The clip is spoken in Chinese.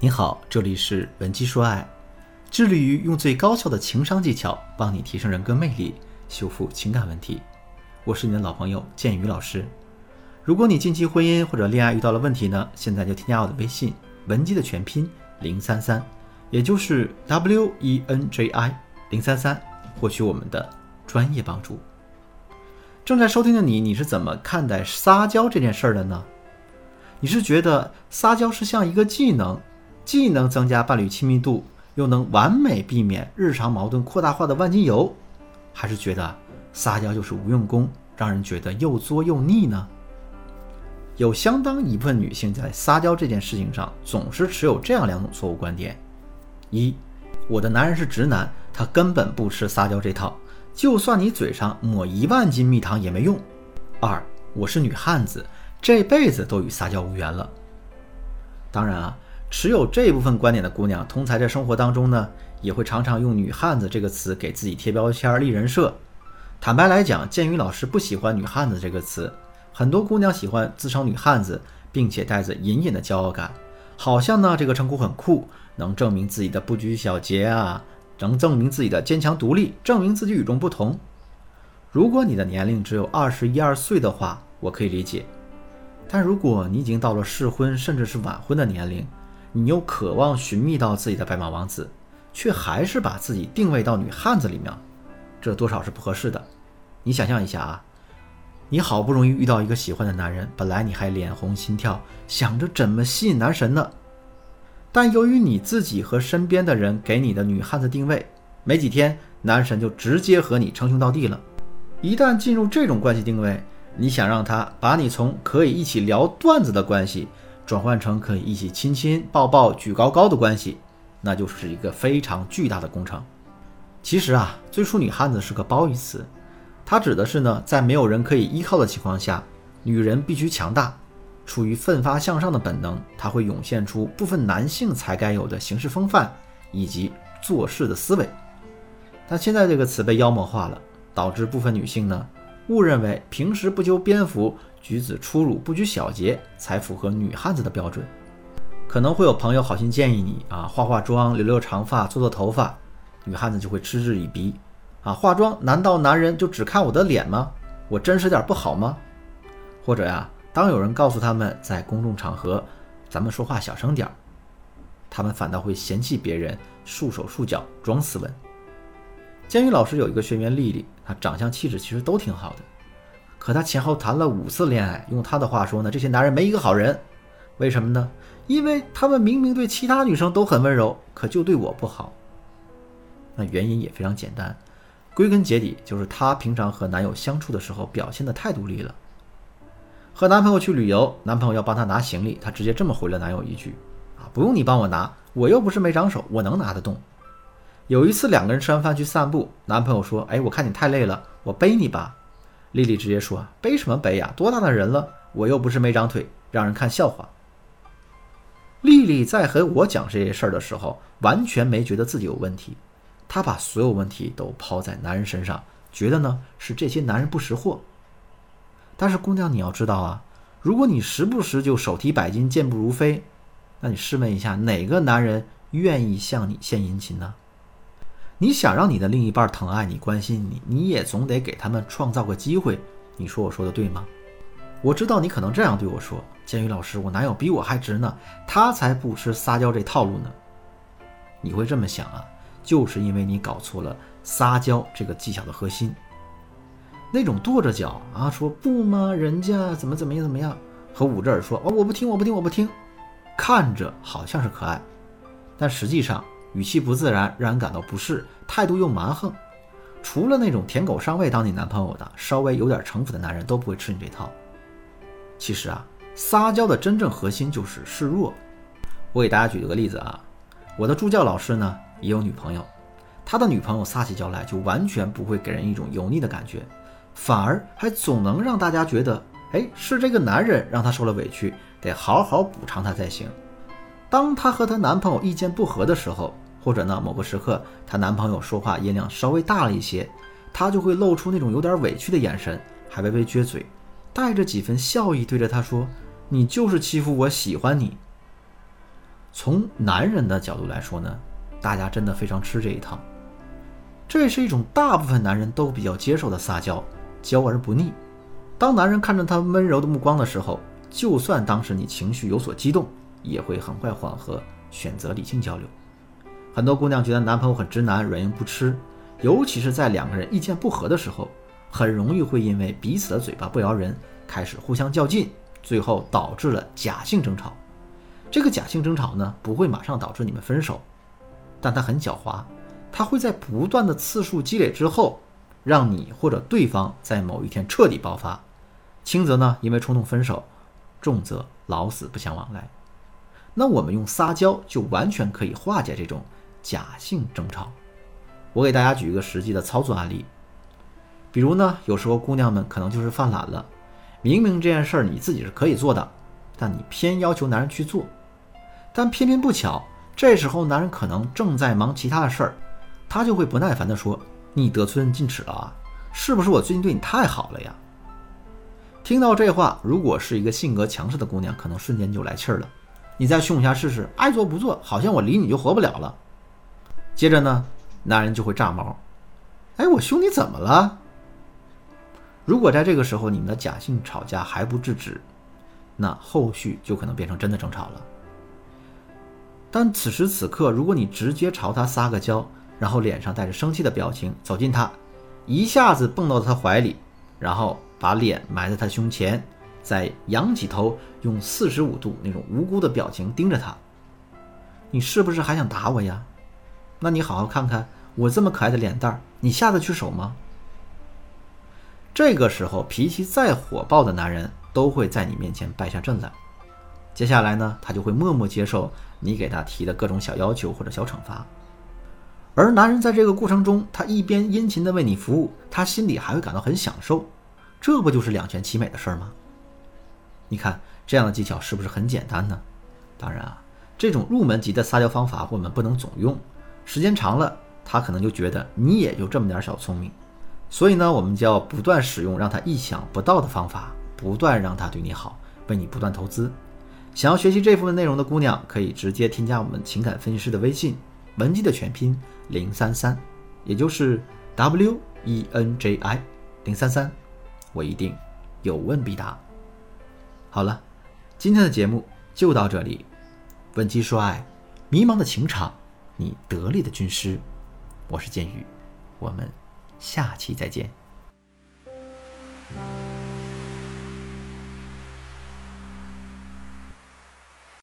您好，这里是文姬说爱，致力于用最高效的情商技巧帮你提升人格魅力，修复情感问题。我是你的老朋友建宇老师。如果你近期婚姻或者恋爱遇到了问题呢，现在就添加我的微信文姬的全拼零三三，也就是 W E N J I 零三三，获取我们的专业帮助。正在收听的你，你是怎么看待撒娇这件事儿的呢？你是觉得撒娇是像一个技能，既能增加伴侣亲密度，又能完美避免日常矛盾扩大化的万金油，还是觉得撒娇就是无用功，让人觉得又作又腻呢？有相当一部分女性在撒娇这件事情上，总是持有这样两种错误观点：一，我的男人是直男，他根本不吃撒娇这套，就算你嘴上抹一万斤蜜糖也没用；二，我是女汉子。这辈子都与撒娇无缘了。当然啊，持有这部分观点的姑娘，通才在生活当中呢，也会常常用“女汉子”这个词给自己贴标签、立人设。坦白来讲，建宇老师不喜欢“女汉子”这个词。很多姑娘喜欢自称女汉子，并且带着隐隐的骄傲感，好像呢这个称呼很酷，能证明自己的不拘小节啊，能证明自己的坚强独立，证明自己与众不同。如果你的年龄只有二十一二岁的话，我可以理解。但如果你已经到了适婚甚至是晚婚的年龄，你又渴望寻觅到自己的白马王子，却还是把自己定位到女汉子里面，这多少是不合适的。你想象一下啊，你好不容易遇到一个喜欢的男人，本来你还脸红心跳，想着怎么吸引男神呢，但由于你自己和身边的人给你的女汉子定位，没几天男神就直接和你称兄道弟了。一旦进入这种关系定位，你想让他把你从可以一起聊段子的关系转换成可以一起亲亲抱抱举高高的关系，那就是一个非常巨大的工程。其实啊，最初女汉子是个褒义词，它指的是呢，在没有人可以依靠的情况下，女人必须强大，出于奋发向上的本能，她会涌现出部分男性才该有的行事风范以及做事的思维。但现在这个词被妖魔化了，导致部分女性呢。误认为平时不修边幅、举止粗鲁、不拘小节才符合女汉子的标准，可能会有朋友好心建议你啊，化化妆、留留长发、做做头发，女汉子就会嗤之以鼻啊。化妆难道男人就只看我的脸吗？我真实点不好吗？或者呀，当有人告诉他们在公众场合咱们说话小声点儿，他们反倒会嫌弃别人束手束脚、装斯文。监狱老师有一个学员丽丽，她长相气质其实都挺好的，可她前后谈了五次恋爱，用她的话说呢，这些男人没一个好人。为什么呢？因为他们明明对其他女生都很温柔，可就对我不好。那原因也非常简单，归根结底就是她平常和男友相处的时候表现的太独立了。和男朋友去旅游，男朋友要帮她拿行李，她直接这么回了男友一句：“啊，不用你帮我拿，我又不是没长手，我能拿得动。”有一次，两个人吃完饭去散步，男朋友说：“哎，我看你太累了，我背你吧。”丽丽直接说：“背什么背呀？多大的人了，我又不是没长腿，让人看笑话。”丽丽在和我讲这些事儿的时候，完全没觉得自己有问题，她把所有问题都抛在男人身上，觉得呢是这些男人不识货。但是姑娘，你要知道啊，如果你时不时就手提百斤、健步如飞，那你试问一下，哪个男人愿意向你献殷勤呢？你想让你的另一半疼爱你、关心你，你也总得给他们创造个机会。你说我说的对吗？我知道你可能这样对我说：“建宇老师，我男友比我还直呢，他才不吃撒娇这套路呢。”你会这么想啊？就是因为你搞错了撒娇这个技巧的核心。那种跺着脚啊，说不吗？人家怎么怎么样怎么样，和捂着耳说：“哦，我不听，我不听，我不听。”看着好像是可爱，但实际上。语气不自然，让人感到不适；态度又蛮横。除了那种舔狗上位当你男朋友的，稍微有点城府的男人都不会吃你这套。其实啊，撒娇的真正核心就是示弱。我给大家举个例子啊，我的助教老师呢也有女朋友，他的女朋友撒起娇来就完全不会给人一种油腻的感觉，反而还总能让大家觉得，哎，是这个男人让她受了委屈，得好好补偿她才行。当她和她男朋友意见不合的时候，或者呢某个时刻她男朋友说话音量稍微大了一些，她就会露出那种有点委屈的眼神，还微微撅嘴，带着几分笑意对着他说：“你就是欺负我喜欢你。”从男人的角度来说呢，大家真的非常吃这一套。这是一种大部分男人都比较接受的撒娇，娇而不腻。当男人看着她温柔的目光的时候，就算当时你情绪有所激动，也会很快缓和，选择理性交流。很多姑娘觉得男朋友很直男，软硬不吃，尤其是在两个人意见不合的时候，很容易会因为彼此的嘴巴不饶人，开始互相较劲，最后导致了假性争吵。这个假性争吵呢，不会马上导致你们分手，但它很狡猾。它会在不断的次数积累之后，让你或者对方在某一天彻底爆发，轻则呢因为冲动分手，重则老死不相往来。那我们用撒娇就完全可以化解这种假性争吵。我给大家举一个实际的操作案例，比如呢，有时候姑娘们可能就是犯懒了，明明这件事儿你自己是可以做的，但你偏要求男人去做，但偏偏不巧，这时候男人可能正在忙其他的事儿。他就会不耐烦地说：“你得寸进尺了啊，是不是我最近对你太好了呀？”听到这话，如果是一个性格强势的姑娘，可能瞬间就来气儿了。你再凶一下试试，爱做不做，好像我离你就活不了了。接着呢，男人就会炸毛：“哎，我凶你怎么了？”如果在这个时候你们的假性吵架还不制止，那后续就可能变成真的争吵了。但此时此刻，如果你直接朝他撒个娇，然后脸上带着生气的表情走近他，一下子蹦到他怀里，然后把脸埋在他胸前，再仰起头，用四十五度那种无辜的表情盯着他。你是不是还想打我呀？那你好好看看我这么可爱的脸蛋儿，你下得去手吗？这个时候脾气再火爆的男人都会在你面前败下阵来。接下来呢，他就会默默接受你给他提的各种小要求或者小惩罚。而男人在这个过程中，他一边殷勤地为你服务，他心里还会感到很享受，这不就是两全其美的事儿吗？你看这样的技巧是不是很简单呢？当然啊，这种入门级的撒娇方法我们不能总用，时间长了，他可能就觉得你也就这么点小聪明，所以呢，我们就要不断使用让他意想不到的方法，不断让他对你好，为你不断投资。想要学习这部分内容的姑娘，可以直接添加我们情感分析师的微信。文姬的全拼零三三，也就是 W E N J I 零三三，我一定有问必答。好了，今天的节目就到这里。问鸡说爱，迷茫的情场，你得力的军师，我是剑宇，我们下期再见。